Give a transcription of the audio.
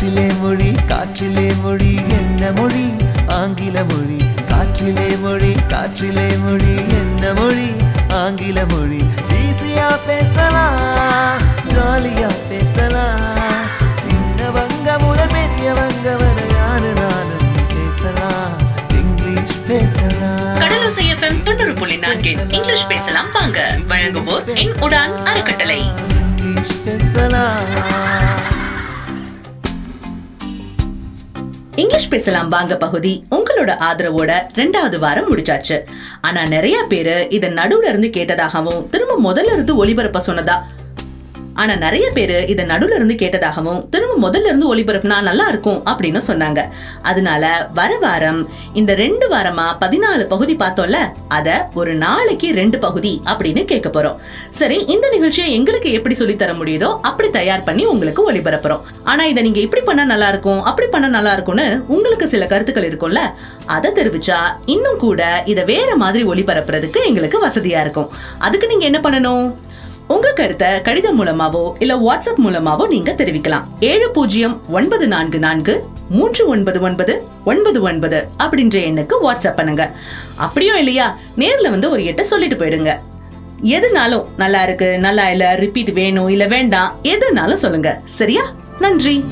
காற்றிலே மொழி என்ன மொழி? ஆங்கில மொழி. காற்றிலே மொழி காற்றிலே மொழி என்ன மொழி? ஆங்கில மொழி. ஈஸியா பேசலாம் ஜாலியா பேசலாம். சின்னவங்க முதல் பெரியவங்க வரை யாரு நானும் பேசலாம்? இங்கிலீஷ் பேசலாம். கடலோசை எஃப்எம் தொண்ணூறு புள்ளி நான்கின் இங்கிலீஷ் பேசலாம். வாங்க வழங்குவோர் என் உடான் அறக்கட்டளை. இங்கிலீஷ் பேசலாம். இங்கிலீஷ் பேசலாம் வாங்க பகுதி. உங்களோட ஆதரவோட ரெண்டாவது வாரம் முடிச்சாச்சு ஆனா நிறைய பேரு இத நடுவுல இருந்து கேட்டதாகவும் திரும்ப முதல்ல இருந்து ஒளிபரப்ப சொன்னதா ஆனா நிறைய பேரு இதை நடுவுல இருந்து கேட்டதாகவும் திரும்ப முதல்ல இருந்து ஒளிபரப்புனா நல்லா இருக்கும் அப்படின்னு சொன்னாங்க. அதனால வர வாரம் இந்த ரெண்டு வாரமா பதினாலு பகுதி பார்த்தோம்ல அத ஒரு நாளைக்கு ரெண்டு பகுதி அப்படின்னு கேட்க போறோம். சரி இந்த நிகழ்ச்சியை எங்களுக்கு எப்படி சொல்லி தர முடியுதோ அப்படி தயார் பண்ணி உங்களுக்கு ஒளிபரப்புறோம். ஆனா இதை நீங்க இப்படி பண்ணா நல்லா இருக்கும் அப்படி பண்ணா நல்லா இருக்கும்னு உங்களுக்கு சில கருத்துக்கள் இருக்கும்ல அதை தெரிவிச்சா இன்னும் கூட இதை வேற மாதிரி ஒளிபரப்புறதுக்கு எங்களுக்கு வசதியா இருக்கும். அதுக்கு நீங்க என்ன பண்ணணும்? உங்க கருத்தை கடிதம் மூலமாவோ இல்ல வாட்ஸ்அப் மூலமாவோ நீங்க தெரிவிக்கலாம். ஏழு பூஜ்ஜியம் ஒன்பது நான்கு நான்கு மூன்று ஒன்பது ஒன்பது ஒன்பது ஒன்பது அப்படின்ற எண்ணுக்கு வாட்ஸ்அப் பண்ணுங்க. அப்படியும் இல்லையா? நேர்ல வந்து ஒரு எட்ட சொல்லிட்டு போயிடுங்க. எதுனாலும் நல்லா இருக்கு நல்லா இல்ல ரிப்பீட் வேணும் இல்ல வேண்டாம் எதுனாலும் சொல்லுங்க. சரியா? நன்றி.